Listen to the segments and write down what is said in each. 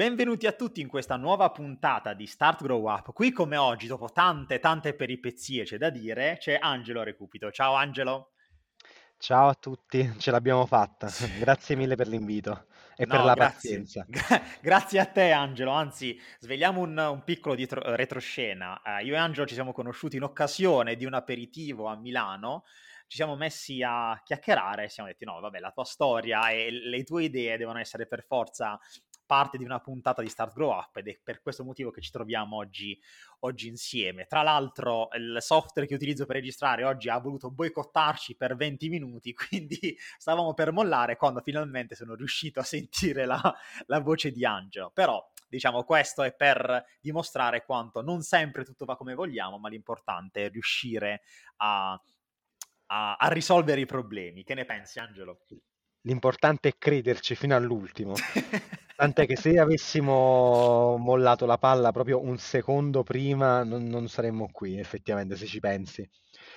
Benvenuti a tutti in questa nuova puntata di Start Grow Up. Qui come oggi, dopo tante tante peripezie c'è da dire, c'è Angelo Recupito. Ciao Angelo. Ciao a tutti, ce l'abbiamo fatta. Grazie mille per l'invito e no, per la grazie. pazienza. grazie a te Angelo, anzi svegliamo un, un piccolo dietro, retroscena. Uh, io e Angelo ci siamo conosciuti in occasione di un aperitivo a Milano ci siamo messi a chiacchierare e siamo detti no, vabbè, la tua storia e le tue idee devono essere per forza parte di una puntata di Start Grow Up ed è per questo motivo che ci troviamo oggi, oggi, insieme. Tra l'altro il software che utilizzo per registrare oggi ha voluto boicottarci per 20 minuti, quindi stavamo per mollare quando finalmente sono riuscito a sentire la, la voce di Angelo. Però diciamo questo è per dimostrare quanto non sempre tutto va come vogliamo, ma l'importante è riuscire a, a, a risolvere i problemi. Che ne pensi Angelo? L'importante è crederci fino all'ultimo. Tant'è che se avessimo mollato la palla proprio un secondo prima, non, non saremmo qui, effettivamente, se ci pensi.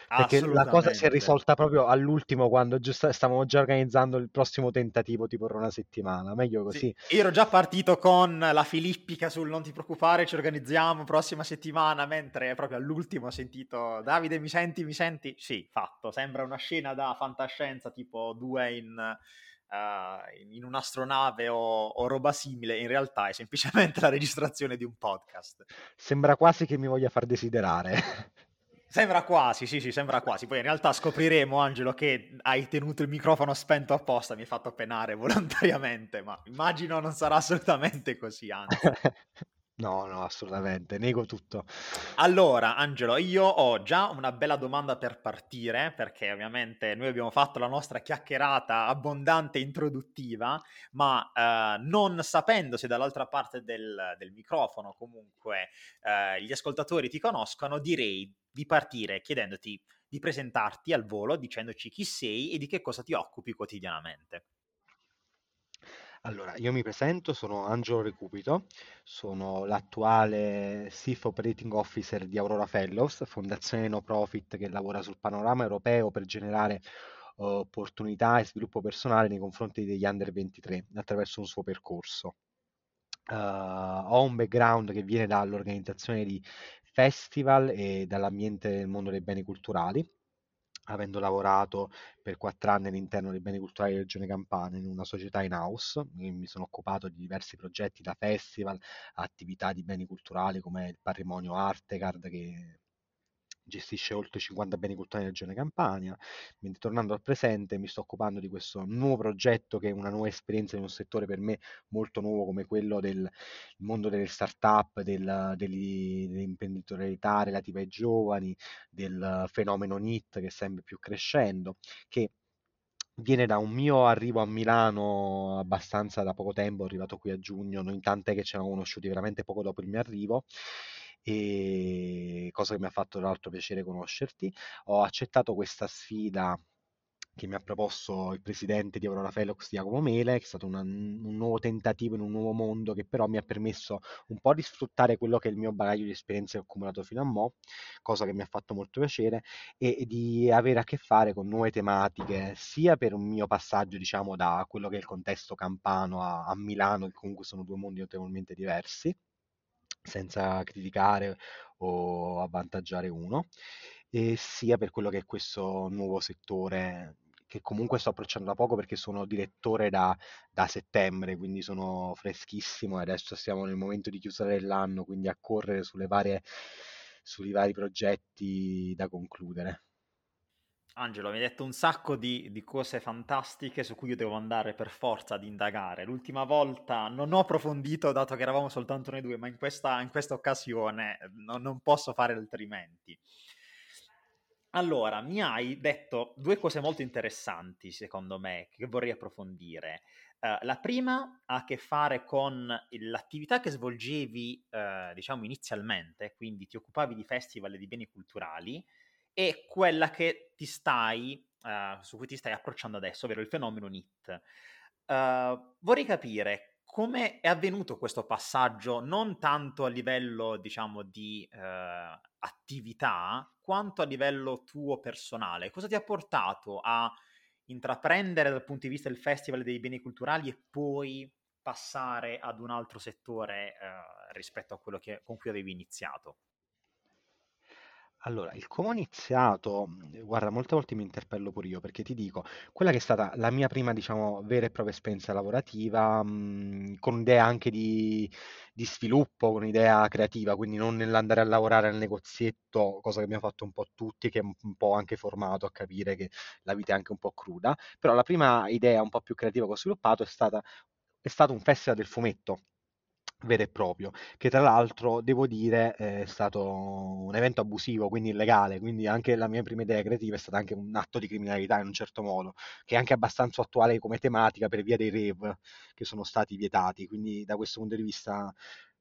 Perché la cosa si è risolta proprio all'ultimo, quando giusto, stavamo già organizzando il prossimo tentativo, tipo per una settimana. Meglio così. Sì, io ero già partito con la filippica sul non ti preoccupare, ci organizziamo prossima settimana, mentre proprio all'ultimo ho sentito Davide, mi senti, mi senti? Sì, fatto. Sembra una scena da fantascienza, tipo due in uh, in un'astronave o, o, roba simile, in realtà è semplicemente la registrazione di un podcast. Sembra quasi che mi voglia far desiderare. Sembra quasi, sì, sì, sembra quasi. Poi in realtà scopriremo, Angelo, che hai tenuto il microfono spento apposta, mi hai fatto penare volontariamente, ma immagino non sarà assolutamente così, anzi. No, no, assolutamente, nego tutto. Allora, Angelo, io ho già una bella domanda per partire, perché ovviamente noi abbiamo fatto la nostra chiacchierata abbondante introduttiva, ma eh, non sapendo se dall'altra parte del, del microfono comunque eh, gli ascoltatori ti conoscono, direi di partire chiedendoti di presentarti al volo, dicendoci chi sei e di che cosa ti occupi quotidianamente. Allora, io mi presento, sono Angelo Recupito, sono l'attuale Chief Operating Officer di Aurora Fellows, fondazione no profit che lavora sul panorama europeo per generare uh, opportunità e sviluppo personale nei confronti degli under 23 attraverso un suo percorso. Uh, ho un background che viene dall'organizzazione di festival e dall'ambiente del mondo dei beni culturali avendo lavorato per quattro anni all'interno dei beni culturali della Regione Campania in una società in house, mi sono occupato di diversi progetti da festival, attività di beni culturali come il patrimonio Artegard che gestisce oltre 50 beni culturali nella regione Campania, mentre tornando al presente mi sto occupando di questo nuovo progetto che è una nuova esperienza in un settore per me molto nuovo come quello del mondo delle start-up, del, dell'imprenditorialità relativa ai giovani, del fenomeno NIT che è sempre più crescendo, che viene da un mio arrivo a Milano abbastanza da poco tempo, arrivato qui a giugno, noi in tante che ci eravamo conosciuti veramente poco dopo il mio arrivo e cosa che mi ha fatto tra l'altro piacere conoscerti. Ho accettato questa sfida che mi ha proposto il presidente di Aurora Felox, Giacomo Mele, che è stato una, un nuovo tentativo in un nuovo mondo che però mi ha permesso un po' di sfruttare quello che è il mio bagaglio di esperienze che ho accumulato fino a mo', cosa che mi ha fatto molto piacere, e, e di avere a che fare con nuove tematiche, sia per un mio passaggio, diciamo, da quello che è il contesto campano a, a Milano, che comunque sono due mondi notevolmente diversi, senza criticare o avvantaggiare uno, e sia per quello che è questo nuovo settore che comunque sto approcciando da poco perché sono direttore da, da settembre, quindi sono freschissimo e adesso siamo nel momento di chiusura dell'anno, quindi a correre sulle varie, sui vari progetti da concludere. Angelo, mi hai detto un sacco di, di, cose fantastiche su cui io devo andare per forza ad indagare. L'ultima volta non ho approfondito, dato che eravamo soltanto noi due, ma in questa, in questa occasione non, non posso fare altrimenti. Allora, mi hai detto due cose molto interessanti, secondo me, che vorrei approfondire. Uh, la prima ha a che fare con l'attività che svolgevi, uh, diciamo, inizialmente, quindi ti occupavi di festival e di beni culturali, e quella che ti stai, uh, su cui ti stai approcciando adesso, ovvero il fenomeno NIT. vorrei capire come è avvenuto questo passaggio, non tanto a livello, diciamo, di attività, quanto a livello tuo personale. Cosa ti ha portato a intraprendere dal punto di vista del Festival dei beni culturali e poi passare ad un altro settore eh, rispetto a quello che, con cui avevi iniziato? Allora, il come ho iniziato, guarda, molte volte mi interpello pure io perché ti dico, quella che è stata la mia prima, diciamo, vera e propria esperienza lavorativa, mh, con idea anche di, di sviluppo, con idea creativa, quindi non nell'andare a lavorare al negozietto, cosa che abbiamo fatto un po' tutti, che è un po' anche formato a capire che la vita è anche un po' cruda, però la prima idea un po' più creativa che ho sviluppato è stata, è stato un festival del fumetto vero e proprio, che tra l'altro devo dire è stato un evento abusivo, quindi illegale, quindi anche la mia prima idea creativa è stata anche un atto di criminalità in un certo modo, che è anche abbastanza attuale come tematica per via dei rave che sono stati vietati, quindi da questo punto di vista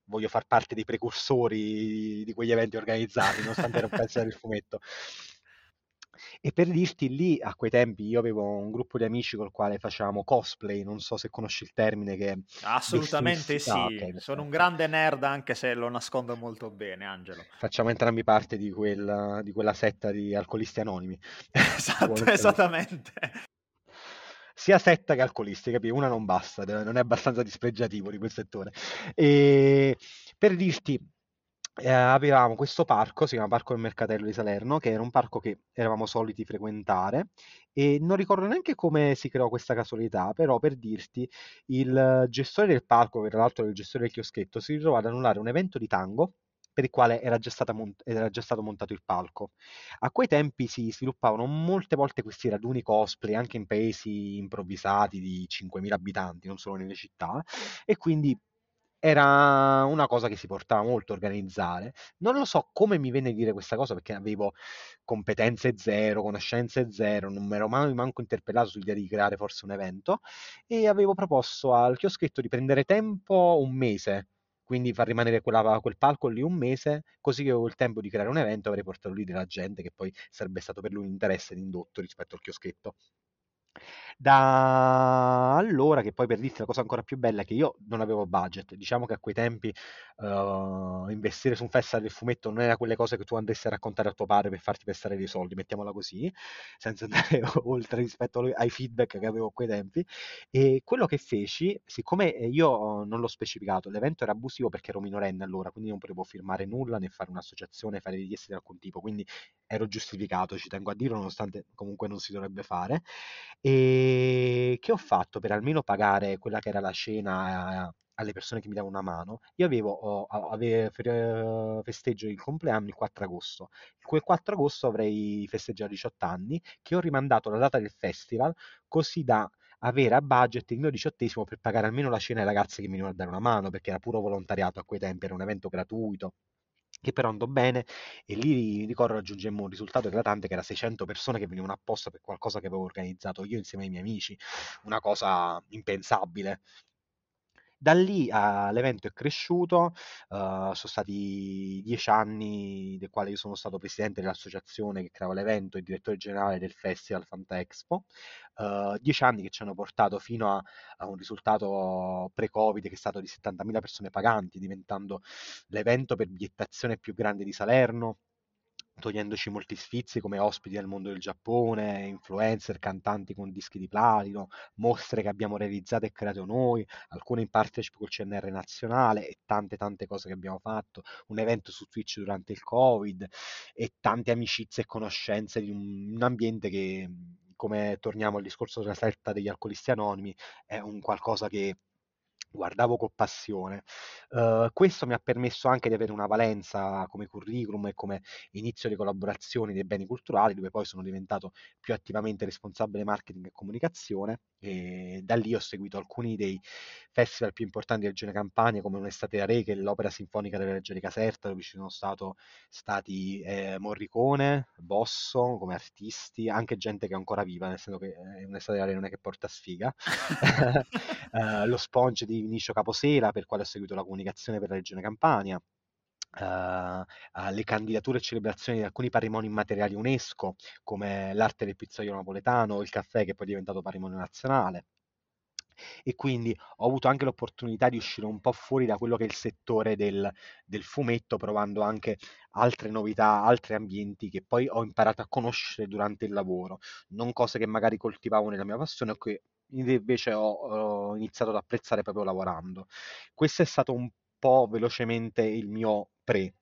voglio far parte dei precursori di quegli eventi organizzati, nonostante era un pezzo del fumetto. E per dirti lì, a quei tempi, io avevo un gruppo di amici col quale facevamo cosplay, non so se conosci il termine che... Assolutamente sì, ah, okay, sono un grande nerd anche se lo nascondo molto bene, Angelo. Facciamo entrambi parte di, quel, di quella setta di alcolisti anonimi. Esatto, esattamente. Sia setta che alcolisti, capito? Una non basta, non è abbastanza dispregiativo di quel settore. E per dirti, eh, avevamo questo parco, si chiama Parco del Mercatello di Salerno, che era un parco che eravamo soliti frequentare e non ricordo neanche come si creò questa casualità, però per dirti, il gestore del parco, che tra l'altro era il gestore del chioschetto, si ritrovò ad annullare un evento di tango per il quale era già, mont- era già, stato montato il palco. A quei tempi si sviluppavano molte volte questi raduni cosplay anche in paesi improvvisati di 5.000 abitanti, non solo nelle città, e quindi era una cosa che si portava molto a organizzare. Non lo so come mi venne a dire questa cosa perché avevo competenze zero, conoscenze zero, non mi ero mai manco interpellato sull'idea di creare forse un evento e avevo proposto al chioschetto di prendere tempo un mese, quindi far rimanere quella, quel palco lì un mese, così che avevo il tempo di creare un evento, avrei portato lì della gente che poi sarebbe stato per lui un interesse indotto rispetto al chioschetto. Da allora, che poi per dirti la cosa ancora più bella è che io non avevo budget, diciamo che a quei tempi uh, investire su un festival del fumetto non era quelle cose che tu andessi a raccontare a tuo padre per farti pestare dei soldi, mettiamola così, senza andare oltre rispetto ai feedback che avevo a quei tempi. E quello che feci, siccome io non l'ho specificato, l'evento era abusivo perché ero minorenne allora, quindi non potevo firmare nulla né fare un'associazione, fare richieste di alcun tipo, quindi ero giustificato, ci tengo a dirlo, nonostante comunque non si dovrebbe fare. E che ho fatto per almeno pagare quella che era la cena eh, alle persone che mi davano una mano? Io avevo, avevo festeggio il compleanno il 4 agosto. Quel 4 agosto avrei festeggiato 18 anni, che ho rimandato la data del festival così da avere a budget il mio diciottesimo per pagare almeno la cena ai ragazzi che mi venivano a dare una mano, perché era puro volontariato a quei tempi, era un evento gratuito che però andò bene e lì ricordo raggiungemmo un risultato eclatante che era 600 persone che venivano apposta per qualcosa che avevo organizzato io insieme ai miei amici, una cosa impensabile. Da lì uh, l'evento è cresciuto, uh, sono stati dieci anni dei quali io sono stato presidente dell'associazione che creava l'evento e direttore generale del Festival Fanta Expo, uh, dieci anni che ci hanno portato fino a, a un risultato pre-Covid che è stato di 70.000 persone paganti, diventando l'evento per bigliettazione più grande di Salerno, togliendoci molti sfizi come ospiti del mondo del Giappone, influencer, cantanti con dischi di platino, mostre che abbiamo realizzato e creato noi, alcune in partnership col CNR nazionale e tante tante cose che abbiamo fatto, un evento su Twitch durante il Covid e tante amicizie e conoscenze di un, un ambiente che, come torniamo al discorso della setta degli alcolisti anonimi, è un qualcosa che guardavo con passione. Uh, questo mi ha permesso anche di avere una valenza come curriculum e come inizio di collaborazioni dei beni culturali, dove poi sono diventato più attivamente responsabile marketing e comunicazione e da lì ho seguito alcuni dei festival più importanti del Regione Campania come Un'estate da Re, che è l'opera sinfonica della Regione Caserta, dove ci sono stato, stati eh, Morricone, Bosso come artisti, anche gente che è ancora viva, nel senso che eh, Un'estate da Re non è che porta sfiga, eh, lo Sponge di Vinicio Caposera, per quale ho seguito la comunicazione per la Regione Campania, Uh, alle candidature e celebrazioni di alcuni patrimoni immateriali UNESCO, come l'arte del pizzaiolo napoletano il caffè che poi è diventato patrimonio nazionale. E quindi ho avuto anche l'opportunità di uscire un po' fuori da quello che è il settore del, del fumetto, provando anche altre novità, altri ambienti che poi ho imparato a conoscere durante il lavoro, non cose che magari coltivavo nella mia passione o che invece ho, ho iniziato ad apprezzare proprio lavorando. Questo è stato un po' velocemente il mio pre.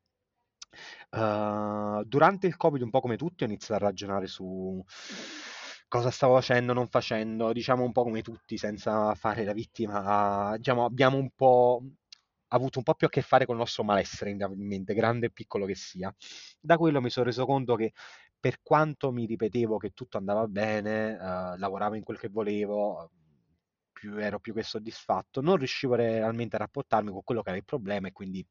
Uh, durante il Covid, un po' come tutti, ho iniziato a ragionare su cosa stavo facendo, non facendo, diciamo un po' come tutti, senza fare la vittima. Diciamo, abbiamo un po' avuto un po' più a che fare con il nostro malessere, grande e piccolo che sia. Da quello mi sono reso conto che per quanto mi ripetevo che tutto andava bene, uh, lavoravo in quel che volevo, più, ero più che soddisfatto, non riuscivo realmente a rapportarmi con quello che era il problema e quindi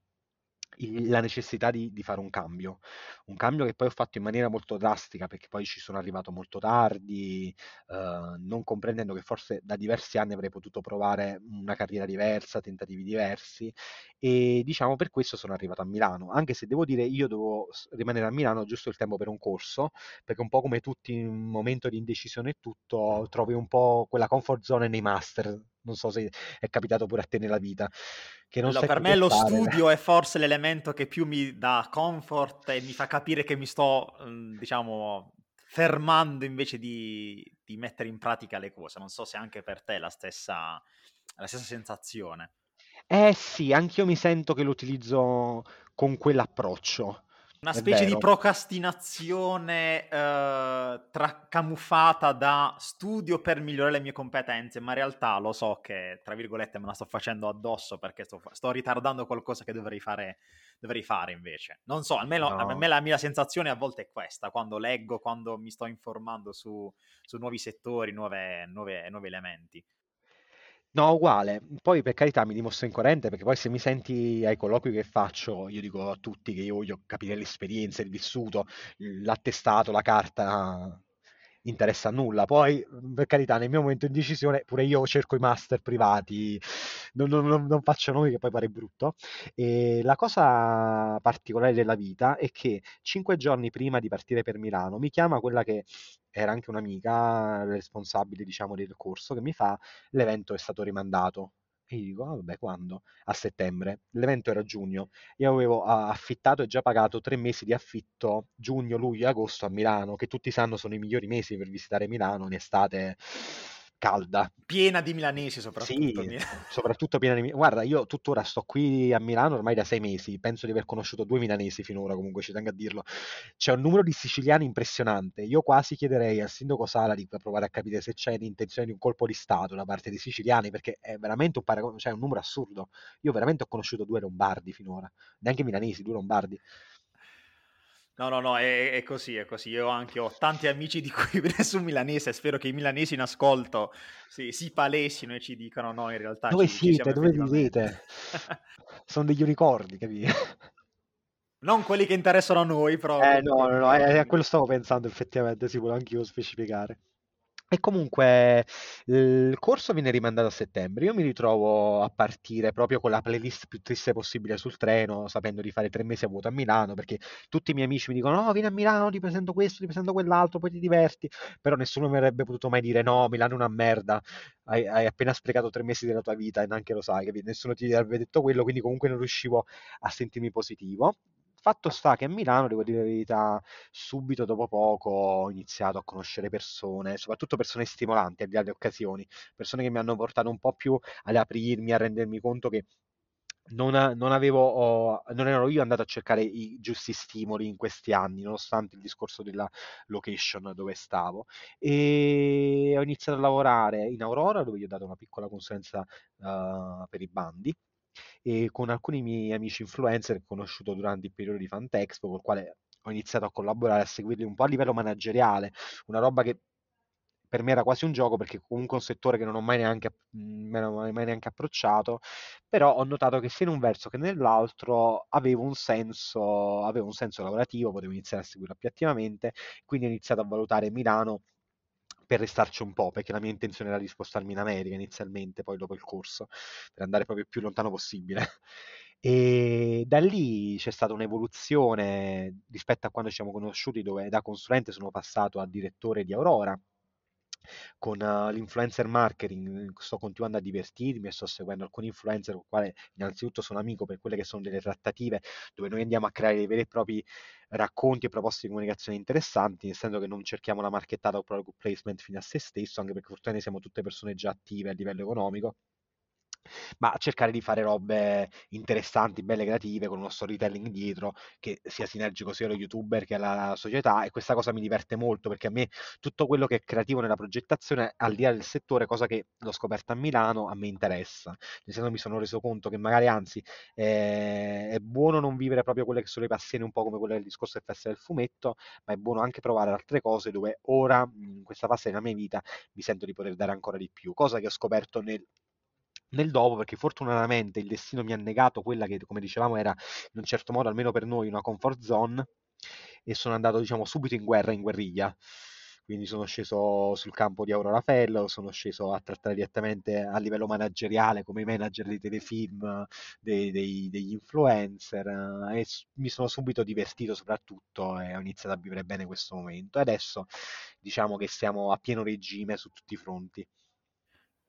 il, la necessità di, di, fare un cambio, un cambio che poi ho fatto in maniera molto drastica perché poi ci sono arrivato molto tardi, eh, non comprendendo che forse da diversi anni avrei potuto provare una carriera diversa, tentativi diversi e diciamo per questo sono arrivato a Milano, anche se devo dire io devo rimanere a Milano giusto il tempo per un corso, perché un po' come tutti in un momento di indecisione e tutto trovi un po' quella comfort zone nei master, non so se è capitato pure a te nella vita. Che non allora, per me lo fare. studio è forse l'elemento che più mi dà comfort e mi fa capire che mi sto, mhmm, diciamo, fermando invece di, di mettere in pratica le cose. Non so se anche per te è la stessa, la stessa sensazione. Eh sì, anch'io mi sento che lo utilizzo con quell'approccio. Una specie di procrastinazione eh, tra- camuffata da studio per migliorare le mie competenze, ma in realtà lo so che, tra virgolette, me la sto facendo addosso perché sto, sto ritardando qualcosa che dovrei fare, dovrei fare invece. Non so, almeno no. a me la mia sensazione a volte è questa, quando leggo, quando mi sto informando su, su nuovi settori, nuove, nuove, nuovi elementi. No, uguale. Poi per carità mi dimostro incoerente perché poi se mi senti ai colloqui che faccio, io dico a tutti che io voglio capire l'esperienza, il vissuto, l'attestato, la carta, interessa nulla. Poi, per carità, nel mio momento di indecisione, pure io cerco i master privati, non, non, non faccio nomi che poi pare brutto. E la cosa particolare della vita è che cinque giorni prima di partire per Milano mi chiama quella che era anche un'amica responsabile, diciamo, del corso, che mi fa l'evento è stato rimandato. E io dico, ah, vabbè, quando? A settembre. L'evento era giugno. Io avevo affittato e già pagato tre mesi di affitto, giugno, luglio e agosto a Milano, che tutti sanno sono i migliori mesi per visitare Milano in estate calda. Piena di milanesi soprattutto. Sì, soprattutto piena di Guarda, io tuttora sto qui a Milano ormai da sei mesi, penso di aver conosciuto due milanesi finora, comunque ci tengo a dirlo. C'è un numero di siciliani impressionante. Io quasi chiederei al sindaco Sala di provare a capire se c'è l'intenzione di un colpo di Stato da parte dei siciliani, perché è veramente un, paragon- cioè un numero assurdo. Io veramente ho conosciuto due lombardi finora, neanche milanesi, due lombardi. No, no, no, è, è, così, è così. Io anche ho tanti amici di cui adesso milanese, spero che i milanesi in ascolto si, si palesino e ci dicano no, in realtà... Dove ci, siete? Ci dove vivete? Sono degli unicorni, capito? Non quelli che interessano a noi, però... Eh, no, no, no, eh, a quello stavo pensando effettivamente, si vuole anche io specificare. E comunque il corso viene rimandato a settembre. Io mi ritrovo a partire proprio con la playlist più triste possibile sul treno, sapendo di fare tre mesi a vuoto a Milano, perché tutti i miei amici mi dicono: No, vieni a Milano, ti presento questo, ti presento quell'altro, poi ti diverti. Però nessuno mi avrebbe potuto mai dire: No, Milano è una merda, hai, hai appena sprecato tre mesi della tua vita e neanche lo sai, capito? Nessuno ti avrebbe detto quello, quindi comunque non riuscivo a sentirmi positivo. Fatto sta che a Milano, devo dire la verità, subito dopo poco ho iniziato a conoscere persone, soprattutto persone stimolanti al di là delle occasioni, persone che mi hanno portato un po' più ad aprirmi, a rendermi conto che non, non, avevo, non ero io andato a cercare i giusti stimoli in questi anni, nonostante il discorso della location dove stavo. E ho iniziato a lavorare in Aurora, dove gli ho dato una piccola consulenza uh, per i bandi, e con alcuni miei amici influencer che ho conosciuto durante il periodo di Fantexpo, con il quale ho iniziato a collaborare, a seguirli un po' a livello manageriale, una roba che per me era quasi un gioco perché comunque è un settore che non ho mai neanche, mai neanche approcciato, però ho notato che sia in un verso che nell'altro avevo un senso, avevo un senso lavorativo, potevo iniziare a seguirlo più attivamente, quindi ho iniziato a valutare Milano per restarci un po', perché la mia intenzione era di spostarmi in America inizialmente, poi dopo il corso, per andare proprio più lontano possibile. E da lì c'è stata un'evoluzione rispetto a quando ci siamo conosciuti, dove da consulente sono passato a direttore di Aurora con uh, l'influencer marketing sto continuando a divertirmi e sto seguendo alcuni influencer con i quali innanzitutto sono amico per quelle che sono delle trattative dove noi andiamo a creare dei veri e propri racconti e proposte di comunicazione interessanti, nel senso che non cerchiamo la marchettata o product placement fine a se stesso, anche perché fortunatamente siamo tutte persone già attive a livello economico ma cercare di fare robe interessanti, belle, creative, con uno storytelling dietro che sia sinergico sia allo youtuber che alla società e questa cosa mi diverte molto perché a me tutto quello che è creativo nella progettazione, al di là del settore, cosa che l'ho scoperta a Milano, a me interessa. Nel senso mi sono reso conto che magari anzi eh, è buono non vivere proprio quelle che sono le passioni, un po' come quelle del discorso del festival del fumetto, ma è buono anche provare altre cose dove ora, in questa fase della mia vita, mi sento di poter dare ancora di più, cosa che ho scoperto nel nel dopo, perché fortunatamente il destino mi ha negato quella che, come dicevamo, era in un certo modo, almeno per noi, una comfort zone, e sono andato, diciamo, subito in guerra, in guerriglia. Quindi sono sceso sul campo di Aurora Fellow, sono sceso a trattare direttamente a livello manageriale come manager dei telefilm, dei, dei, degli influencer e mi sono subito divertito soprattutto e ho iniziato a vivere bene questo momento. Adesso diciamo che siamo a pieno regime su tutti i fronti.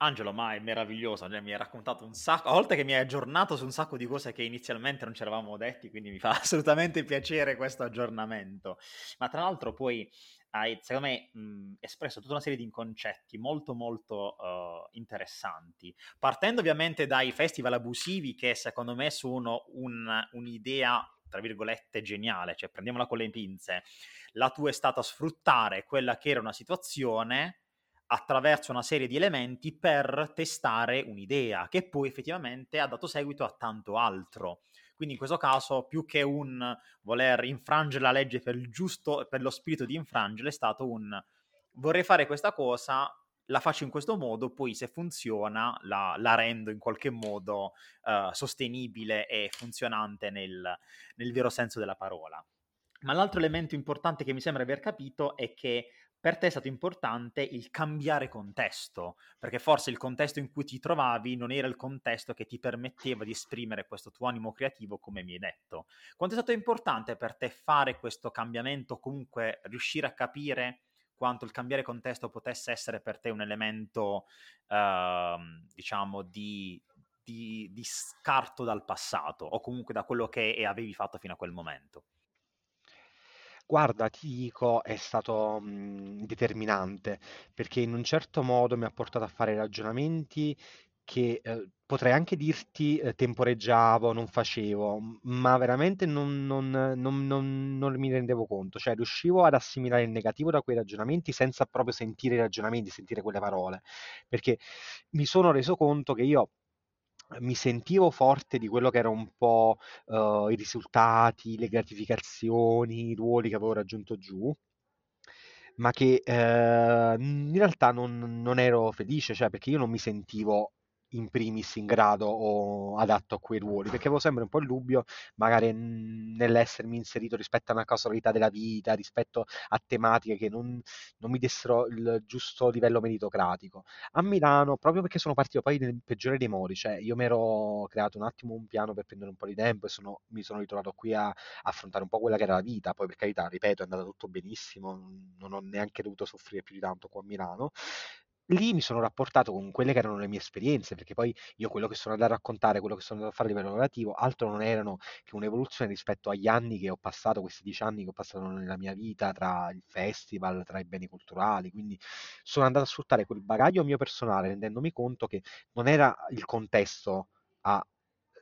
Angelo, ma è meraviglioso, cioè, mi hai raccontato un sacco, a volte che mi hai aggiornato su un sacco di cose che inizialmente non ci eravamo detti, quindi mi fa assolutamente piacere questo aggiornamento. Ma tra l'altro poi hai, secondo me, mh, espresso tutta una serie di concetti molto molto uh, interessanti, partendo ovviamente dai festival abusivi che secondo me sono un, un'idea, tra virgolette, geniale, cioè prendiamola con le pinze. La tua è stata sfruttare quella che era una situazione attraverso una serie di elementi per testare un'idea che poi effettivamente ha dato seguito a tanto altro. Quindi in questo caso, più che un voler infrangere la legge per giusto, per lo spirito di infrangere, è stato un vorrei fare questa cosa, la faccio in questo modo, poi se funziona la, la rendo in qualche modo uh, sostenibile e funzionante nel, nel vero senso della parola. Ma l'altro elemento importante che mi sembra aver capito è che per te è stato importante il cambiare contesto, perché forse il contesto in cui ti trovavi non era il contesto che ti permetteva di esprimere questo tuo animo creativo, come mi hai detto. Quanto è stato importante per te fare questo cambiamento, comunque riuscire a capire quanto il cambiare contesto potesse essere per te un elemento, uh, diciamo, di, di, di scarto dal passato, o comunque da quello che avevi fatto fino a quel momento? Guarda, ti dico, è stato, mhmm, determinante, perché in un certo modo mi ha portato a fare ragionamenti che, ehm, potrei anche dirti, ehm, temporeggiavo, non facevo, ma veramente non non non non non mi rendevo conto. Cioè riuscivo ad assimilare il negativo da quei ragionamenti senza proprio sentire i ragionamenti, sentire quelle parole, perché mi sono reso conto che io mi sentivo forte di quello che era un po', uhm, i risultati, le gratificazioni, i ruoli che avevo raggiunto giù, ma che, ehm, in realtà non non ero felice, cioè perché io non mi sentivo in primis in grado o adatto a quei ruoli, perché avevo sempre un po' il dubbio, magari nell'essermi inserito rispetto a una casualità della vita, rispetto a tematiche che non, non mi dessero il giusto livello meritocratico. A Milano, proprio perché sono partito poi nel peggiore dei modi, cioè io mi ero creato un attimo un piano per prendere un po' di tempo e sono, mi sono ritrovato qui a, affrontare un po' quella che era la vita, poi per carità, ripeto, è andato tutto benissimo, non ho neanche dovuto soffrire più di tanto qua a Milano, lì mi sono rapportato con quelle che erano le mie esperienze, perché poi io quello che sono andato a raccontare, quello che sono andato a fare a livello lavorativo, altro non erano che un'evoluzione rispetto agli anni che ho passato, questi dieci anni che ho passato nella mia vita, tra il festival, tra i beni culturali, quindi sono andato a sfruttare quel bagaglio mio personale, rendendomi conto che non era il contesto a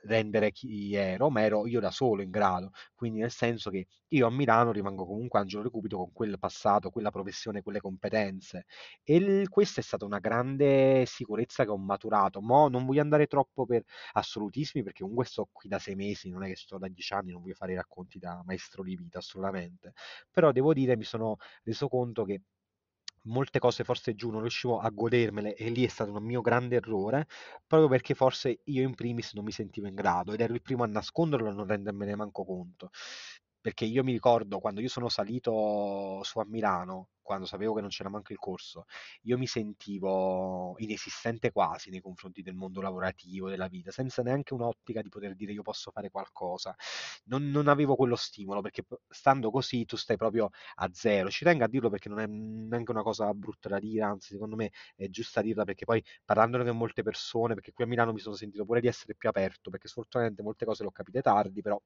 rendere chi ero, ma ero io da solo in grado. Quindi nel senso che io a Milano rimango comunque Angelo Recupito con quel passato, quella professione, quelle competenze. E l- questa è stata una grande sicurezza che ho maturato. Mo non voglio andare troppo per assolutismi, perché comunque sto qui da sei mesi, non è che sto da dieci anni, non voglio fare i racconti da maestro di vita, assolutamente. Però devo dire, mi sono reso conto che molte cose forse giù non riuscivo a godermele e lì è stato un mio grande errore, proprio perché forse io in primis non mi sentivo in grado ed ero il primo a nasconderlo e non rendermene manco conto. Perché io mi ricordo quando io sono salito su a Milano, quando sapevo che non c'era manco il corso, io mi sentivo inesistente quasi nei confronti del mondo lavorativo, della vita, senza neanche un'ottica di poter dire io posso fare qualcosa. Non, non avevo quello stimolo perché stando così tu stai proprio a zero. Ci tengo a dirlo perché non è neanche una cosa brutta da dire, anzi secondo me è giusta dirla perché poi parlandone con molte persone, perché qui a Milano mi sono sentito pure di essere più aperto, perché sfortunatamente molte cose le ho capite tardi, però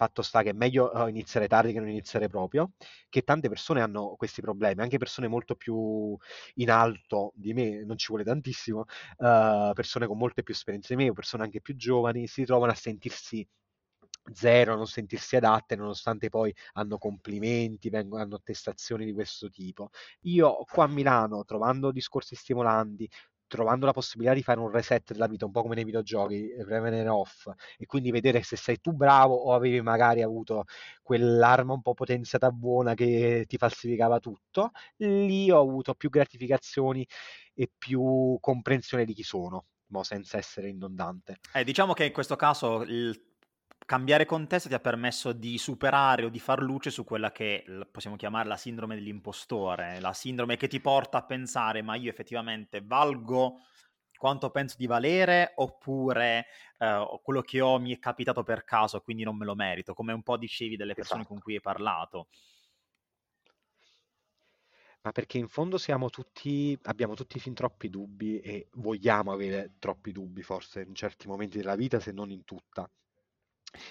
Fatto sta che è meglio uh, iniziare tardi che non iniziare proprio, che tante persone hanno questi problemi, anche persone molto più in alto di me, non ci vuole tantissimo, uh, persone con molte più esperienze di me, persone anche più giovani, si trovano a sentirsi zero, non sentirsi adatte, nonostante poi hanno complimenti, vengono, hanno attestazioni di questo tipo. Io qua a Milano, trovando discorsi stimolanti, trovando la possibilità di fare un reset della vita, un po' come nei videogiochi, revenere off, e quindi vedere se sei tu bravo o avevi magari avuto quell'arma un po' potenziata buona che ti falsificava tutto, lì ho avuto più gratificazioni e più comprensione di chi sono, ma senza essere indondante. Eh, diciamo che in questo caso il cambiare contesto ti ha permesso di superare o di far luce su quella che possiamo chiamare la sindrome dell'impostore, la sindrome che ti porta a pensare ma io effettivamente valgo quanto penso di valere oppure uh, quello che ho mi è capitato per caso quindi non me lo merito, come un po' dicevi delle persone esatto. con cui hai parlato. Ma perché in fondo siamo tutti, abbiamo tutti fin troppi dubbi e vogliamo avere troppi dubbi forse in certi momenti della vita se non in tutta.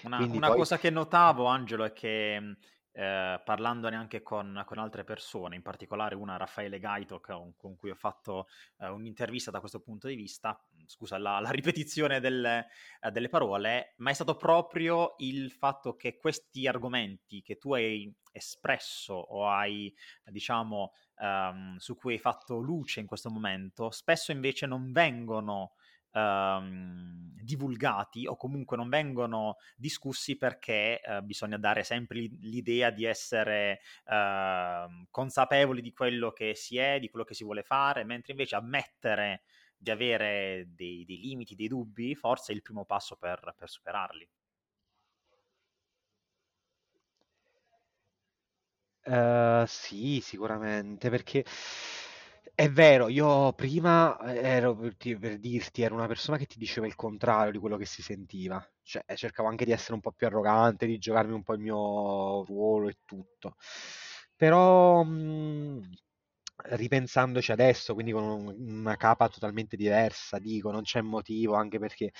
Una, una poi... cosa che notavo, Angelo, è che eh, parlandone anche con, con, altre persone, in particolare una Raffaele Gaito con, con cui ho fatto eh, un'intervista da questo punto di vista, scusa la, la ripetizione delle, eh, delle, parole, ma è stato proprio il fatto che questi argomenti che tu hai espresso o hai, diciamo, um, su cui hai fatto luce in questo momento, spesso invece non vengono ehm, divulgati o comunque non vengono discussi perché eh, bisogna dare sempre l'idea di essere eh, consapevoli di quello che si è, di quello che si vuole fare, mentre invece ammettere di avere dei, dei limiti, dei dubbi, forse è il primo passo per, per superarli. Uh, sì, sicuramente, perché è vero, io prima eh, ero per, per dirti, ero una persona che ti diceva il contrario di quello che si sentiva, cioè cercavo anche di essere un po' più arrogante, di giocarmi un po' il mio ruolo e tutto. Però mh, ripensandoci adesso, quindi con un- una capa totalmente diversa, dico, non c'è motivo, anche perché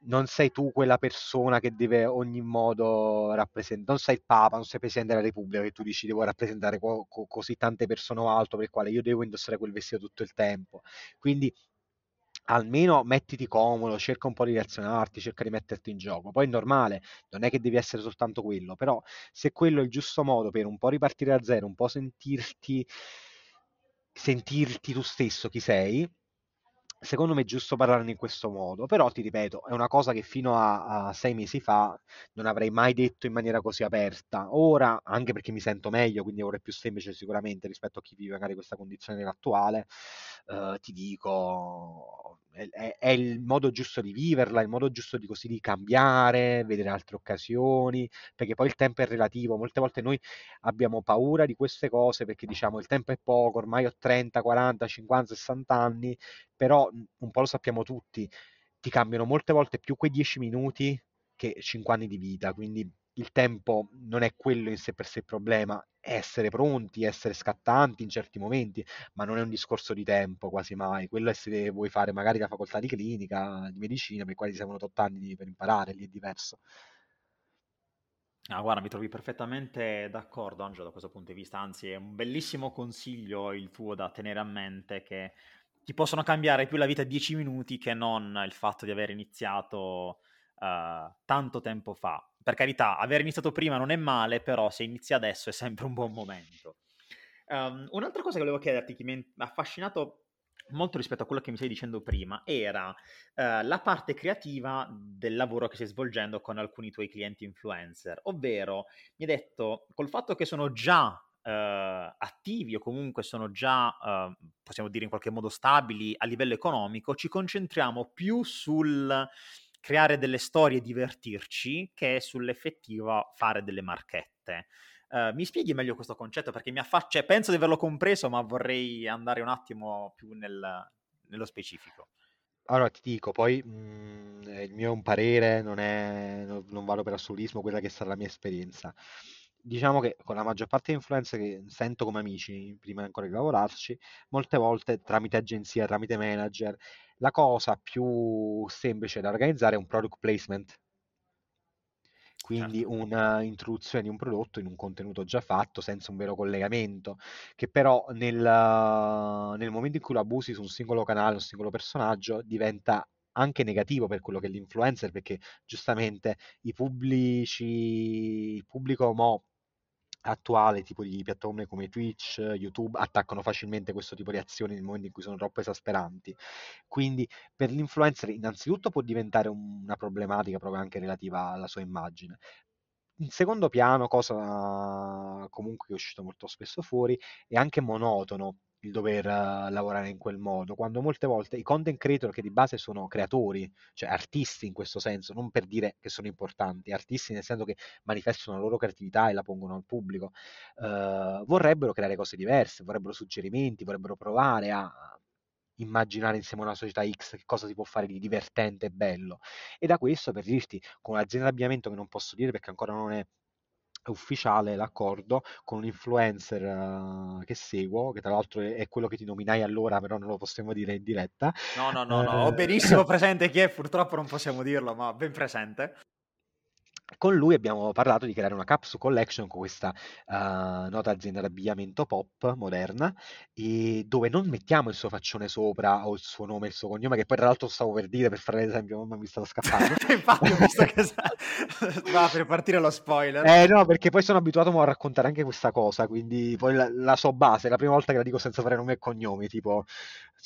non sei tu quella persona che deve ogni modo rappresentare, non sei il Papa, non sei il Presidente della Repubblica che tu dici devo rappresentare co- co- così tante persone o altro per il quale io devo indossare quel vestito tutto il tempo. Quindi almeno mettiti comodo, cerca un po' di reazionarti, cerca di metterti in gioco. Poi è normale, non è che devi essere soltanto quello, però se quello è il giusto modo per un po' ripartire da zero, un po' sentirti sentirti tu stesso chi sei, secondo me è giusto parlarne in questo modo, però ti ripeto, è una cosa che fino a, a, sei mesi fa non avrei mai detto in maniera così aperta. Ora, anche perché mi sento meglio, quindi ora è più semplice sicuramente rispetto a chi vive magari questa condizione attuale, eh, ti dico, è, è, il modo giusto di viverla, il modo giusto di così di cambiare, vedere altre occasioni, perché poi il tempo è relativo, molte volte noi abbiamo paura di queste cose perché diciamo il tempo è poco, ormai ho 30, 40, 50, 60 anni, però un po' lo sappiamo tutti, ti cambiano molte volte più quei 10 minuti che 5 anni di vita, quindi il tempo non è quello in sé per sé il problema, essere pronti, essere scattanti in certi momenti, ma non è un discorso di tempo quasi mai, quello è se vuoi fare magari la facoltà di clinica, di medicina, per i quali servono 8 anni per imparare, lì è diverso. Ah, guarda, mi trovi perfettamente d'accordo, Angelo, da questo punto di vista. Anzi, è un bellissimo consiglio il tuo da tenere a mente che ti possono cambiare più la vita 10 minuti che non il fatto di aver iniziato uh, tanto tempo fa. Per carità, aver iniziato prima non è male, però se inizi adesso è sempre un buon momento. Um, un'altra cosa che volevo chiederti che mi ha affascinato molto rispetto a quello che mi stai dicendo prima era uh, la parte creativa del lavoro che stai svolgendo con alcuni tuoi clienti influencer, ovvero mi hai detto col fatto che sono già uh, attivi o comunque sono già, uh, possiamo dire in qualche modo stabili a livello economico, ci concentriamo più sul creare delle storie e divertirci che sull'effettiva fare delle marchette. Uh, mi spieghi meglio questo concetto perché mi affaccia, cioè, penso di averlo compreso, ma vorrei andare un attimo più nel, nello specifico. Allora ti dico, poi mh, mhmm, il mio è un parere, non, è, non, non vado per assolutismo, quella che sarà la mia esperienza. Diciamo che con la maggior parte di influencer che sento come amici, prima ancora di lavorarci, molte volte tramite agenzia, tramite manager, la cosa più semplice da organizzare è un product placement quindi certo. un'introduzione di un prodotto in un contenuto già fatto senza un vero collegamento, che però nel, nel momento in cui lo abusi su un singolo canale, un singolo personaggio, diventa anche negativo per quello che è l'influencer, perché giustamente i pubblici, il pubblico mo attuale, tipo di piattaforme come Twitch, YouTube, attaccano facilmente questo tipo di azioni nel momento in cui sono troppo esasperanti. Quindi per l'influencer innanzitutto può diventare una problematica proprio anche relativa alla sua immagine. In secondo piano, cosa comunque che è uscito molto spesso fuori, è anche monotono il dover uh, lavorare in quel modo, quando molte volte i content creator che di base sono creatori, cioè artisti in questo senso, non per dire che sono importanti, artisti nel senso che manifestano la loro creatività e la pongono al pubblico, uh, vorrebbero creare cose diverse, vorrebbero suggerimenti, vorrebbero provare a immaginare insieme a una società X che cosa si può fare di divertente e bello. E da questo, per dirti, con un'azienda di abbigliamento che non posso dire perché ancora non è ufficiale l'accordo con un influencer uh, che seguo, che tra l'altro è, è, quello che ti nominai allora, però non lo possiamo dire in diretta. No, no, no, no. ho benissimo presente chi è, purtroppo non possiamo dirlo, ma ben presente con lui abbiamo parlato di creare una capsule collection con questa uh, nota azienda d'abbigliamento pop moderna e dove non mettiamo il suo faccione sopra o il suo nome e il suo cognome che poi tra l'altro stavo per dire per fare l'esempio ma mi stava scappando infatti ho visto che va per partire lo spoiler eh no perché poi sono abituato a raccontare anche questa cosa quindi poi la, la so base è la prima volta che la dico senza fare nome e cognomi tipo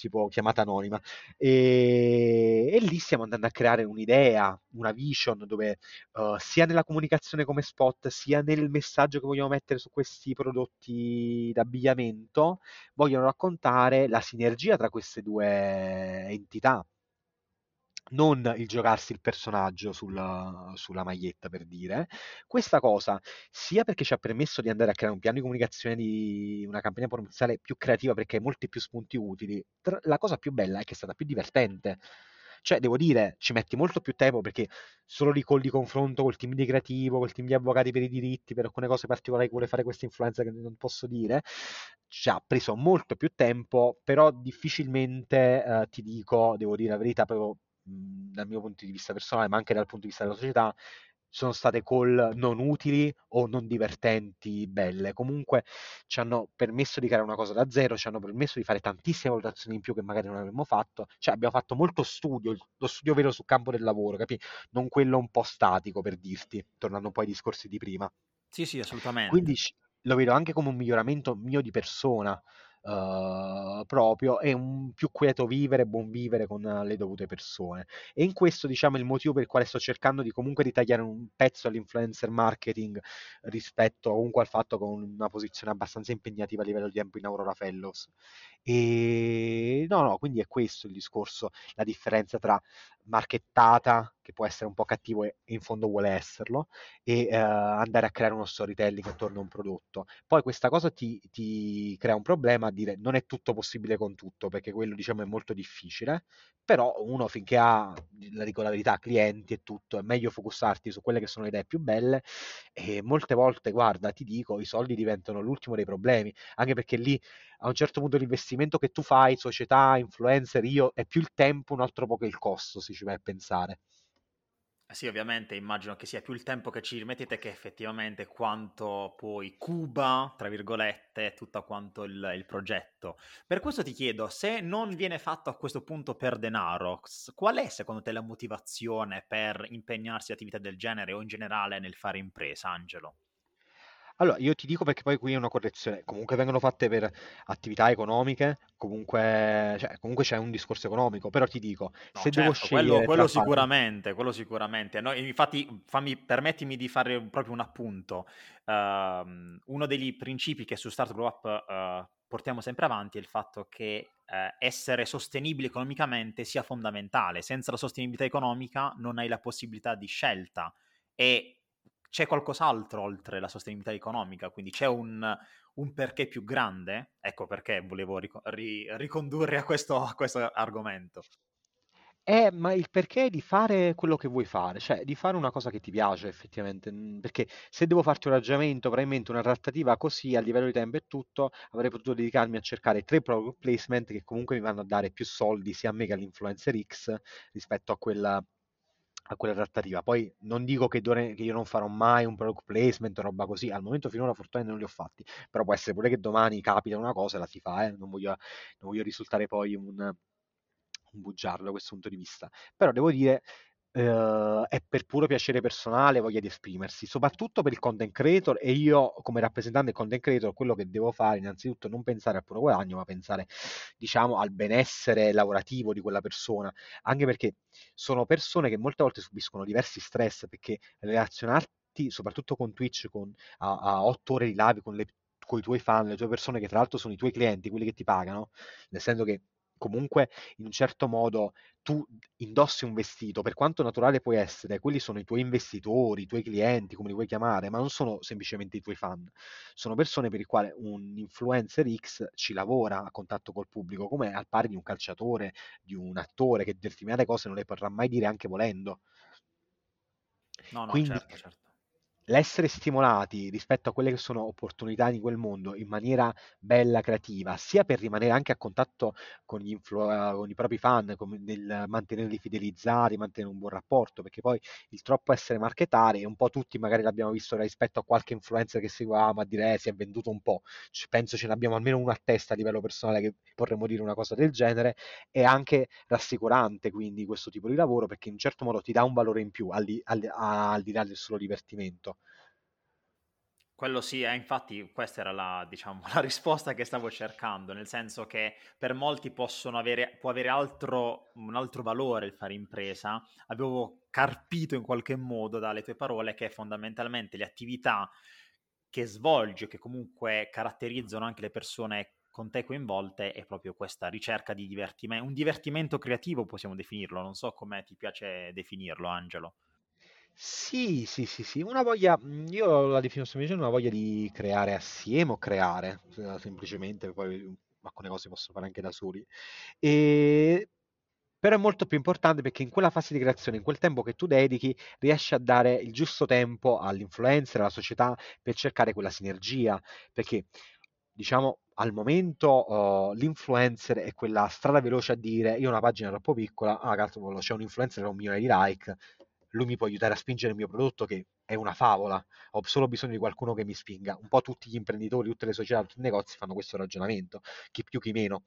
tipo chiamata anonima. E, e, lì stiamo andando a creare un'idea, una vision dove uh, sia nella comunicazione come spot, sia nel messaggio che vogliamo mettere su questi prodotti d'abbigliamento, vogliono raccontare la sinergia tra queste due entità non il giocarsi il personaggio sulla, sulla, maglietta per dire. Questa cosa sia perché ci ha permesso di andare a creare un piano di comunicazione di una campagna promozionale più creativa perché hai molti più spunti utili. La cosa più bella è che è stata più divertente. Cioè, devo dire, ci metti molto più tempo perché solo lì col di confronto col team di creativo, col team di avvocati per i diritti, per alcune cose particolari che vuole fare questa influenza che non posso dire, ci ha preso molto più tempo, però difficilmente eh, ti dico, devo dire la verità, proprio dal mio punto di vista personale, ma anche dal punto di vista della società, sono state call non utili o non divertenti, belle. Comunque ci hanno permesso di creare una cosa da zero, ci hanno permesso di fare tantissime valutazioni in più che magari non avremmo fatto. Cioè abbiamo fatto molto studio, lo studio vero sul campo del lavoro, capi? Non quello un po' statico per dirti, tornando poi ai discorsi di prima. Sì, sì, assolutamente. Quindi lo vedo anche come un miglioramento mio di persona uh, proprio e un più quieto vivere, buon vivere con le dovute persone. E in questo, diciamo, il motivo per il quale sto cercando di comunque ritagliare un pezzo all'influencer marketing rispetto comunque al fatto con una posizione abbastanza impegnativa a livello di tempo in Aurora Fellows. E no, no, quindi è questo il discorso, la differenza tra marchettata, che può essere un po' cattivo e in fondo vuole esserlo, e uh, andare a creare uno storytelling attorno a un prodotto. Poi questa cosa ti, ti, crea un problema a dire non è tutto possibile con tutto, perché quello diciamo è molto difficile, però uno finché ha, la dico la verità, clienti e tutto, è meglio focusarti su quelle che sono le idee più belle e molte volte, guarda, ti dico, i soldi diventano l'ultimo dei problemi, anche perché lì a un certo punto l'investimento che tu fai, società, influencer, io, è più il tempo, un altro po' che il costo, si ci vai a pensare. Sì, ovviamente immagino che sia più il tempo che ci mettete che effettivamente quanto poi cuba, tra virgolette, tutto quanto il, il, progetto. Per questo ti chiedo, se non viene fatto a questo punto per denaro, qual è secondo te la motivazione per impegnarsi in attività del genere o in generale nel fare impresa, Angelo? Allora, io ti dico perché poi qui è una correzione, comunque vengono fatte per attività economiche, comunque, cioè, comunque c'è un discorso economico, però ti dico, no, se certo, devo scegliere... Quello, quello fare... sicuramente, quello sicuramente. No, infatti, fammi, permettimi di fare proprio un appunto. Uh, uno dei principi che su Startup Grow Up uh, portiamo sempre avanti è il fatto che uh, essere sostenibili economicamente sia fondamentale. Senza la sostenibilità economica non hai la possibilità di scelta e c'è qualcos'altro oltre la sostenibilità economica, quindi c'è un, un perché più grande, ecco perché volevo ric- ri- ricondurre a questo, a questo argomento. Eh, ma il perché di fare quello che vuoi fare, cioè di fare una cosa che ti piace effettivamente, perché se devo farti un ragionamento, probabilmente una trattativa così a livello di tempo e tutto, avrei potuto dedicarmi a cercare tre product placement che comunque mi vanno a dare più soldi sia a me che all'influencer X rispetto a quella a quella trattativa. Poi non dico che, che, io non farò mai un product placement o roba così, al momento finora fortunatamente non li ho fatti, però può essere pure che domani capita una cosa e la si fa, eh? non, voglio, non voglio risultare poi un, un bugiardo da questo punto di vista. Però devo dire, Uh, è per puro piacere personale, voglia di esprimersi, soprattutto per il content creator e io come rappresentante del content creator quello che devo fare innanzitutto non pensare al puro guadagno ma pensare diciamo al benessere lavorativo di quella persona, anche perché sono persone che molte volte subiscono diversi stress perché relazionarti soprattutto con Twitch con, a, a 8 ore di live con, le, con i tuoi fan, le tue persone che tra l'altro sono i tuoi clienti, quelli che ti pagano, nel senso che comunque in un certo modo tu indossi un vestito, per quanto naturale puoi essere, quelli sono i tuoi investitori, i tuoi clienti, come li vuoi chiamare, ma non sono semplicemente i tuoi fan, sono persone per i quali un influencer X ci lavora a contatto col pubblico, come al pari di un calciatore, di un attore che determinate cose non le potrà mai dire anche volendo. No, no, Quindi, certo, certo l'essere stimolati rispetto a quelle che sono opportunità di quel mondo in maniera bella, creativa, sia per rimanere anche a contatto con, influ- con i propri fan, nel mantenerli fidelizzati, mantenere un buon rapporto, perché poi il troppo essere marketari, un po' tutti magari l'abbiamo visto rispetto a qualche influencer che seguiamo a dire eh, si è venduto un po', penso ce ne abbiamo almeno uno a testa a livello personale che potremmo dire una cosa del genere, è anche rassicurante quindi questo tipo di lavoro perché in un certo modo ti dà un valore in più al di, al, al di là del solo divertimento. Quello sì, eh, infatti questa era la, diciamo, la, risposta che stavo cercando, nel senso che per molti avere, può avere altro, un altro valore il fare impresa. Avevo carpito in qualche modo dalle tue parole che fondamentalmente le attività che svolgi, che comunque caratterizzano anche le persone con te coinvolte, è proprio questa ricerca di divertimento, un divertimento creativo possiamo definirlo, non so come ti piace definirlo, Angelo. Sì, sì, sì, sì, una voglia, mhmm, io la definisco semplicemente una voglia di creare assieme o creare, semplicemente, poi mhmm, alcune cose si possono fare anche da soli. E... Però è molto più importante perché in quella fase di creazione, in quel tempo che tu dedichi, riesci a dare il giusto tempo all'influencer, alla società, per cercare quella sinergia, perché diciamo al momento uh, l'influencer è quella strada veloce a dire io ho una pagina troppo piccola, ah cazzo, c'è un influencer con un milione di like, lui mi può aiutare a spingere il mio prodotto che è una favola, ho solo bisogno di qualcuno che mi spinga. Un po' tutti gli imprenditori, tutte le società, tutti i negozi fanno questo ragionamento, chi più chi meno.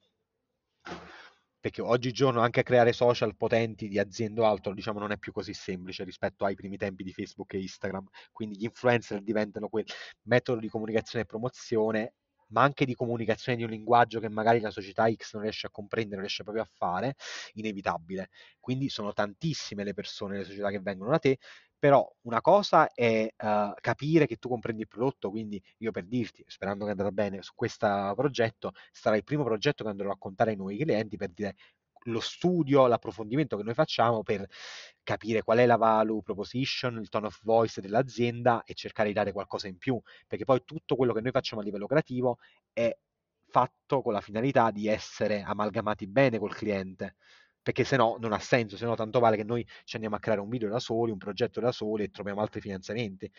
Perché oggigiorno anche creare social potenti di aziende o altro, diciamo, non è più così semplice rispetto ai primi tempi di Facebook e Instagram. Quindi gli influencer diventano quel metodo di comunicazione e promozione ma anche di comunicazione di un linguaggio che magari la società X non riesce a comprendere, non riesce proprio a fare, inevitabile. Quindi sono tantissime le persone, le società che vengono da te, però una cosa è uh, capire che tu comprendi il prodotto, quindi io per dirti, sperando che andrà bene su questo progetto, sarà il primo progetto che andrò a raccontare ai nuovi clienti per dire lo studio, l'approfondimento che noi facciamo per capire qual è la value proposition, il tone of voice dell'azienda e cercare di dare qualcosa in più, perché poi tutto quello che noi facciamo a livello creativo è fatto con la finalità di essere amalgamati bene col cliente perché se no non ha senso, se no tanto vale che noi ci andiamo a creare un video da soli, un progetto da soli e troviamo altri finanziamenti.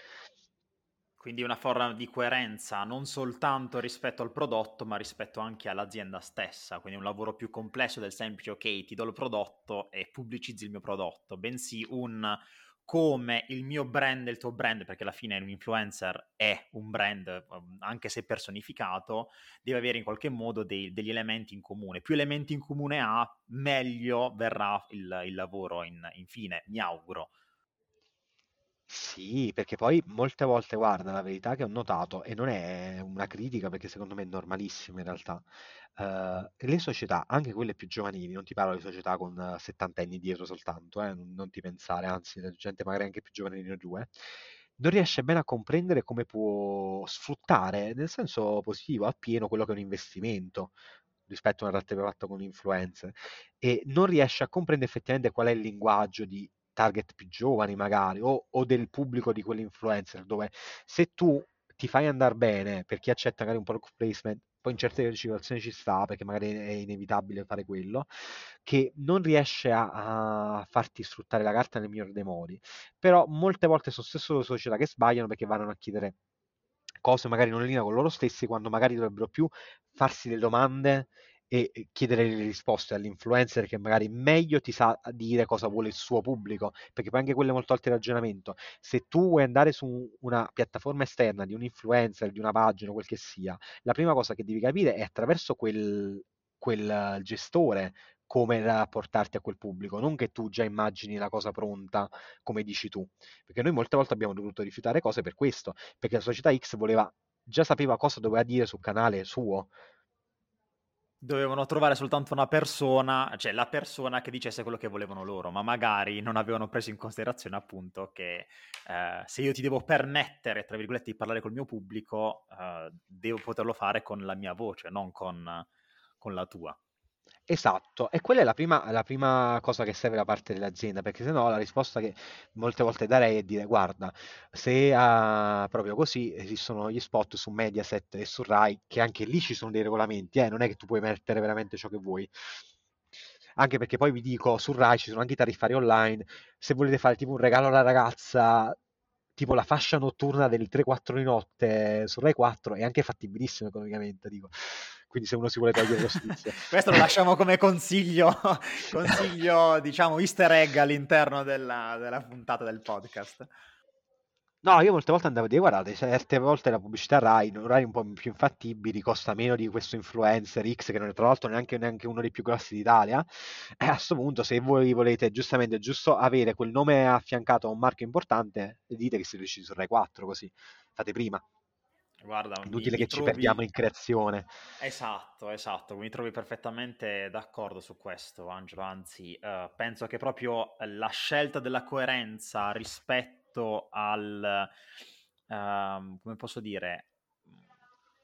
Quindi una forma di coerenza non soltanto rispetto al prodotto, ma rispetto anche all'azienda stessa. Quindi un lavoro più complesso del semplice ok, ti do il prodotto e pubblicizzi il mio prodotto, bensì un come il mio brand il tuo brand, perché alla fine un influencer è un brand, um, anche se personificato, deve avere in qualche modo dei, degli elementi in comune. Più elementi in comune ha, meglio verrà il, il lavoro in, infine, mi auguro. Sì, perché poi molte volte, guarda, la verità che ho notato, e non è una critica perché secondo me è normalissimo in realtà, eh, le società, anche quelle più giovanili, non ti parlo di società con 70 anni dietro soltanto, eh, non, non ti pensare, anzi, gente magari anche più giovane di noi due, non riesce bene a comprendere come può sfruttare, nel senso positivo, appieno quello che è un investimento rispetto a realtà fatta con un influencer e non riesce a comprendere effettivamente qual è il linguaggio di target più giovani magari o, o del pubblico di quell'influencer dove se tu ti fai andare bene per chi accetta magari un product placement poi in certe situazioni ci sta perché magari è inevitabile fare quello, che non riesce a, a farti sfruttare la carta nel migliore dei modi. Però molte volte sono stesso le società che sbagliano perché vanno a chiedere cose magari non in linea con loro stessi quando magari dovrebbero più farsi le domande e chiedere le risposte all'influencer che magari meglio ti sa dire cosa vuole il suo pubblico, perché poi anche quello è molto alto il ragionamento. Se tu vuoi andare su una piattaforma esterna di un influencer, di una pagina, quel che sia, la prima cosa che devi capire è attraverso quel, quel gestore come rapportarti a quel pubblico, non che tu già immagini la cosa pronta come dici tu, perché noi molte volte abbiamo dovuto rifiutare cose per questo, perché la società X voleva già sapeva cosa doveva dire sul canale suo, dovevano trovare soltanto una persona, cioè la persona che dicesse quello che volevano loro, ma magari non avevano preso in considerazione appunto che eh, se io ti devo permettere, tra virgolette, di parlare col mio pubblico, eh, devo poterlo fare con la mia voce, non con, con la tua. Esatto, e quella è la prima, la prima cosa che serve da parte dell'azienda, perché se no la risposta che molte volte darei è dire guarda, se uh, proprio così esistono gli spot su Mediaset e su Rai, che anche lì ci sono dei regolamenti, eh, non è che tu puoi mettere veramente ciò che vuoi. Anche perché poi vi dico, su Rai ci sono anche i tariffari online, se volete fare tipo un regalo alla ragazza, tipo la fascia notturna del 3-4 di notte su Rai 4, è anche fattibilissimo economicamente, dico quindi se uno si vuole togliere lo sfizio. Questo lo lasciamo come consiglio, consiglio diciamo easter egg all'interno della, della puntata del podcast. No, io molte volte andavo a dire, guardate, certe volte la pubblicità Rai, orari un po' più infattibili, costa meno di questo influencer X, che non è tra l'altro neanche, neanche uno dei più grossi d'Italia. E a questo punto, se voi volete giustamente giusto avere quel nome affiancato a un marchio importante, dite che siete riusciti su Rai 4, così fate prima. Guarda, inutile mi, che mi ci trovi... perdiamo in creazione. Esatto, esatto, mi trovi perfettamente d'accordo su questo, Angelo. Anzi, uh, penso che proprio la scelta della coerenza rispetto al, uh, come posso dire,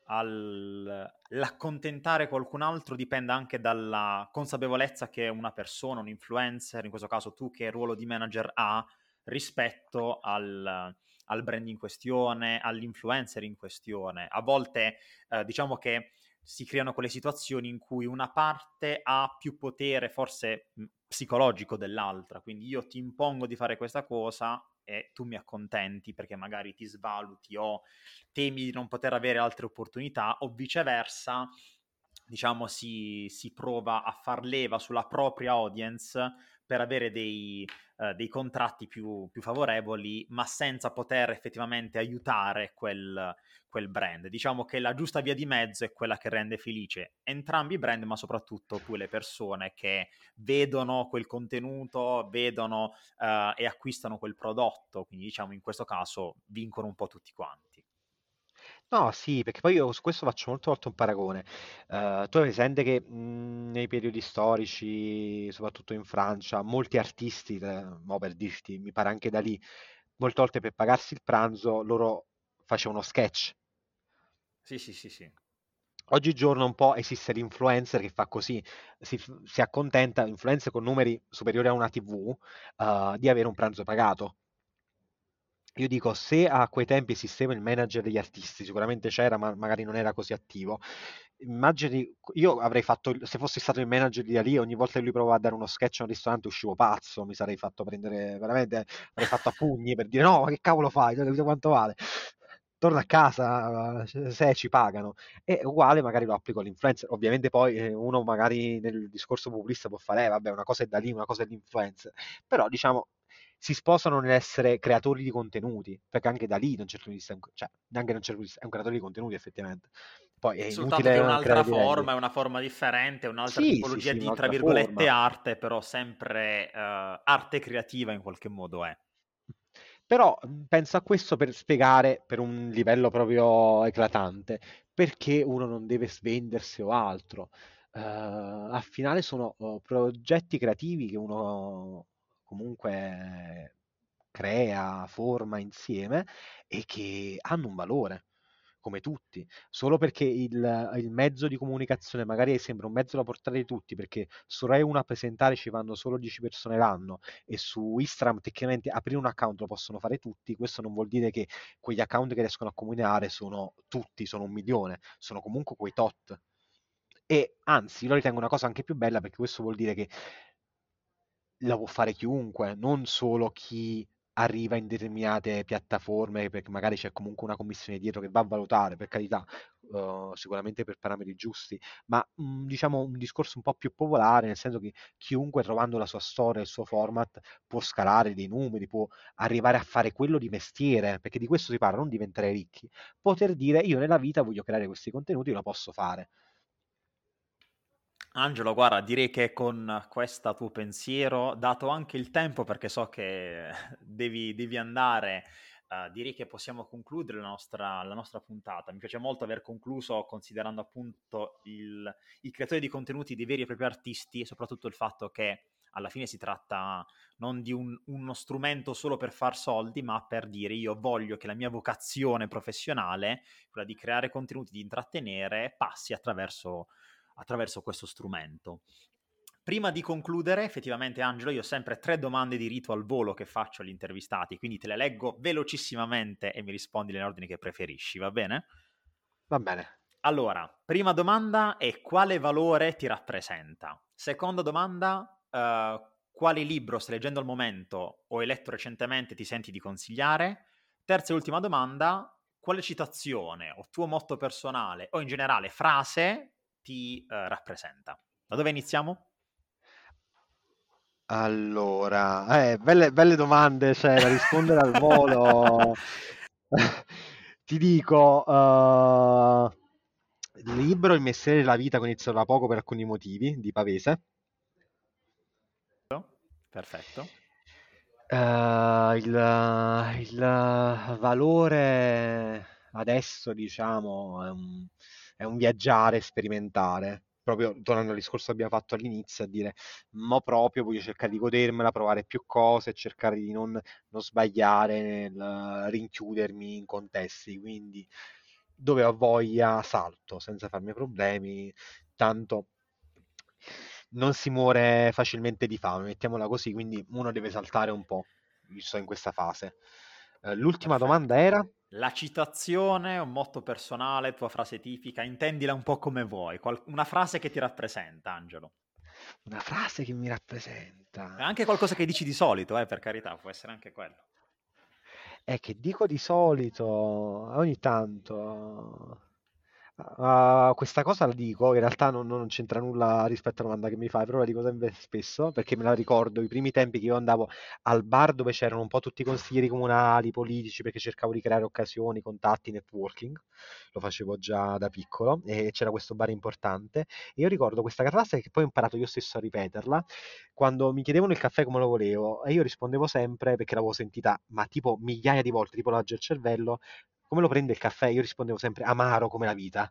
all'accontentare qualcun altro dipenda anche dalla consapevolezza che una persona, un influencer, in questo caso tu che ruolo di manager ha rispetto al al brand in questione, all'influencer in questione. A volte eh, diciamo che si creano quelle situazioni in cui una parte ha più potere forse psicologico dell'altra, quindi io ti impongo di fare questa cosa e tu mi accontenti perché magari ti svaluti o temi di non poter avere altre opportunità o viceversa, diciamo si, si prova a far leva sulla propria audience per avere dei, uh, dei contratti più, più, favorevoli, ma senza poter effettivamente aiutare quel, quel, brand. Diciamo che la giusta via di mezzo è quella che rende felice entrambi i brand, ma soprattutto poi le persone che vedono quel contenuto, vedono uh, e acquistano quel prodotto. Quindi diciamo in questo caso vincono un po' tutti quanti. No, sì, perché poi io su questo faccio molte volte un paragone. Eh, tu hai presente che mh, nei periodi storici, soprattutto in Francia, molti artisti, eh, mo per dirti, mi pare anche da lì, molte volte per pagarsi il pranzo loro facevano sketch. Sì, sì, sì, sì. Oggigiorno un po' esiste l'influencer che fa così, si, si accontenta, influencer con numeri superiori a una TV, eh, di avere un pranzo pagato. Io dico, se a quei tempi esisteva il manager degli artisti, sicuramente c'era, ma magari non era così attivo. Immagini, io avrei fatto, se fossi stato il manager di Ali, ogni volta che lui provava a dare uno sketch a un ristorante uscivo pazzo, mi sarei fatto prendere, veramente, avrei fatto a pugni per dire no, ma che cavolo fai, non capito quanto vale. Torna a casa se ci pagano. E uguale magari lo applico all'influencer. Ovviamente poi eh, uno magari nel discorso populista può fare, eh, vabbè, una cosa è da lì, una cosa è l'influencer. Però diciamo, si sposano nell'essere creatori di contenuti, perché anche da lì, certo punto di vista, cioè, neanche da un certo di vista, è un creatore di contenuti effettivamente. Poi è Soltanto che è un'altra forma, è una forma differente, un'altra sì, tipologia sì, sì, di, tra virgolette, forma. arte, però sempre uh, arte creativa in qualche modo è. Però penso a questo per spiegare per un livello proprio eclatante perché uno non deve svendersi o altro. Uh, al finale sono uh, progetti creativi che uno comunque crea, forma insieme e che hanno un valore come tutti, solo perché il, il, mezzo di comunicazione magari sembra un mezzo da portare di tutti, perché su Rai 1 a presentare ci vanno solo 10 persone l'anno e su Instagram tecnicamente aprire un account lo possono fare tutti, questo non vuol dire che quegli account che riescono a comunicare sono tutti, sono un milione, sono comunque quei tot. E anzi, lo ritengo una cosa anche più bella perché questo vuol dire che la può fare chiunque, non solo chi arriva in determinate piattaforme, perché magari c'è comunque una commissione dietro che va a valutare, per carità, uh, sicuramente per parametri giusti, ma mh, mm, diciamo un discorso un po' più popolare, nel senso che chiunque trovando la sua storia, il suo format, può scalare dei numeri, può arrivare a fare quello di mestiere, perché di questo si parla, non diventare ricchi, poter dire io nella vita voglio creare questi contenuti, lo posso fare. Angelo, guarda, direi che con questo tuo pensiero, dato anche il tempo, perché so che devi, devi andare, uh, direi che possiamo concludere la nostra, la nostra, puntata. Mi piace molto aver concluso considerando appunto il, i creatori di contenuti dei veri e propri artisti e soprattutto il fatto che alla fine si tratta non di un, uno strumento solo per far soldi, ma per dire io voglio che la mia vocazione professionale, quella di creare contenuti, di intrattenere, passi attraverso attraverso questo strumento. Prima di concludere, effettivamente Angelo, io ho sempre tre domande di rito al volo che faccio agli intervistati, quindi te le leggo velocissimamente e mi rispondi nell'ordine che preferisci, va bene? Va bene. Allora, prima domanda è quale valore ti rappresenta? Seconda domanda, uh, quale libro stai leggendo al momento o hai letto recentemente ti senti di consigliare? Terza e ultima domanda, quale citazione o tuo motto personale o in generale frase ti eh, rappresenta. Da dove iniziamo? Allora, eh, belle, belle domande, cioè da rispondere al volo. ti dico, uh, il libro Il mestiere della vita che inizio da poco per alcuni motivi, di Pavese. Perfetto. Uh, il, il, valore adesso, diciamo, un, è un viaggiare, sperimentare. Proprio tornando al discorso che abbiamo fatto all'inizio, a dire, ma proprio voglio cercare di godermela, provare più cose, cercare di non, non sbagliare nel rinchiudermi in contesti. Quindi dove ho voglia salto senza farmi problemi, tanto non si muore facilmente di fame, mettiamola così, quindi uno deve saltare un po', visto in questa fase. Uh, l'ultima domanda era? La citazione, un motto personale, tua frase tipica, intendila un po' come vuoi. Qual- una frase che ti rappresenta, Angelo. Una frase che mi rappresenta. Anche qualcosa che dici di solito, eh, per carità, può essere anche quello. È che dico di solito, ogni tanto. Uh, questa cosa la dico, in realtà non, non, c'entra nulla rispetto alla domanda che mi fai, però la dico sempre spesso perché me la ricordo i primi tempi che io andavo al bar dove c'erano un po' tutti i consiglieri comunali, politici, perché cercavo di creare occasioni, contatti, networking, lo facevo già da piccolo e c'era questo bar importante. E io ricordo questa frase che poi ho imparato io stesso a ripeterla quando mi chiedevano il caffè come lo volevo e io rispondevo sempre perché l'avevo sentita ma tipo migliaia di volte, tipo lavaggio il cervello, come lo prende il caffè? Io rispondevo sempre amaro come la vita.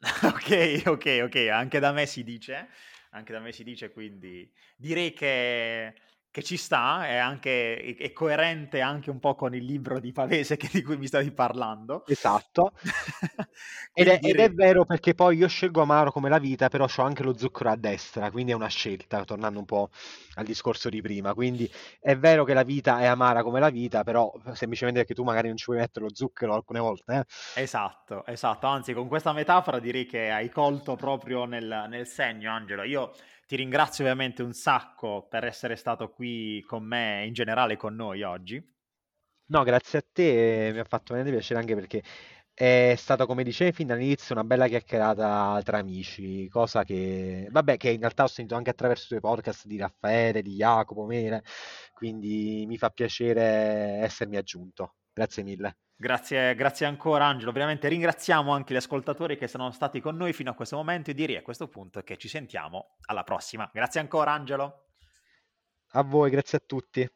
ok, ok, ok, anche da me si dice, anche da me si dice, quindi direi che che ci sta, è, anche, è coerente anche un po' con il libro di Pavese che, di cui mi stavi parlando. Esatto. ed, è, ed, è, vero perché poi io scelgo amaro come la vita, però ho anche lo zucchero a destra, quindi è una scelta, tornando un po' al discorso di prima. Quindi è vero che la vita è amara come la vita, però semplicemente perché tu magari non ci puoi mettere lo zucchero alcune volte. Eh? Esatto, esatto. Anzi, con questa metafora direi che hai colto proprio nel, nel segno, Angelo. Io ti ringrazio ovviamente un sacco per essere stato qui con me in generale con noi oggi. No, grazie a te, mi ha fatto veramente piacere anche perché È stata, come dicevi fin dall'inizio, una bella chiacchierata tra amici, cosa che, vabbè, che in realtà ho sentito anche attraverso i tuoi podcast di Raffaele, di Jacopo, Mele, quindi mi fa piacere essermi aggiunto. Grazie mille. Grazie, grazie ancora Angelo, veramente ringraziamo anche gli ascoltatori che sono stati con noi fino a questo momento e direi a questo punto che ci sentiamo alla prossima. Grazie ancora Angelo. A voi, grazie a tutti.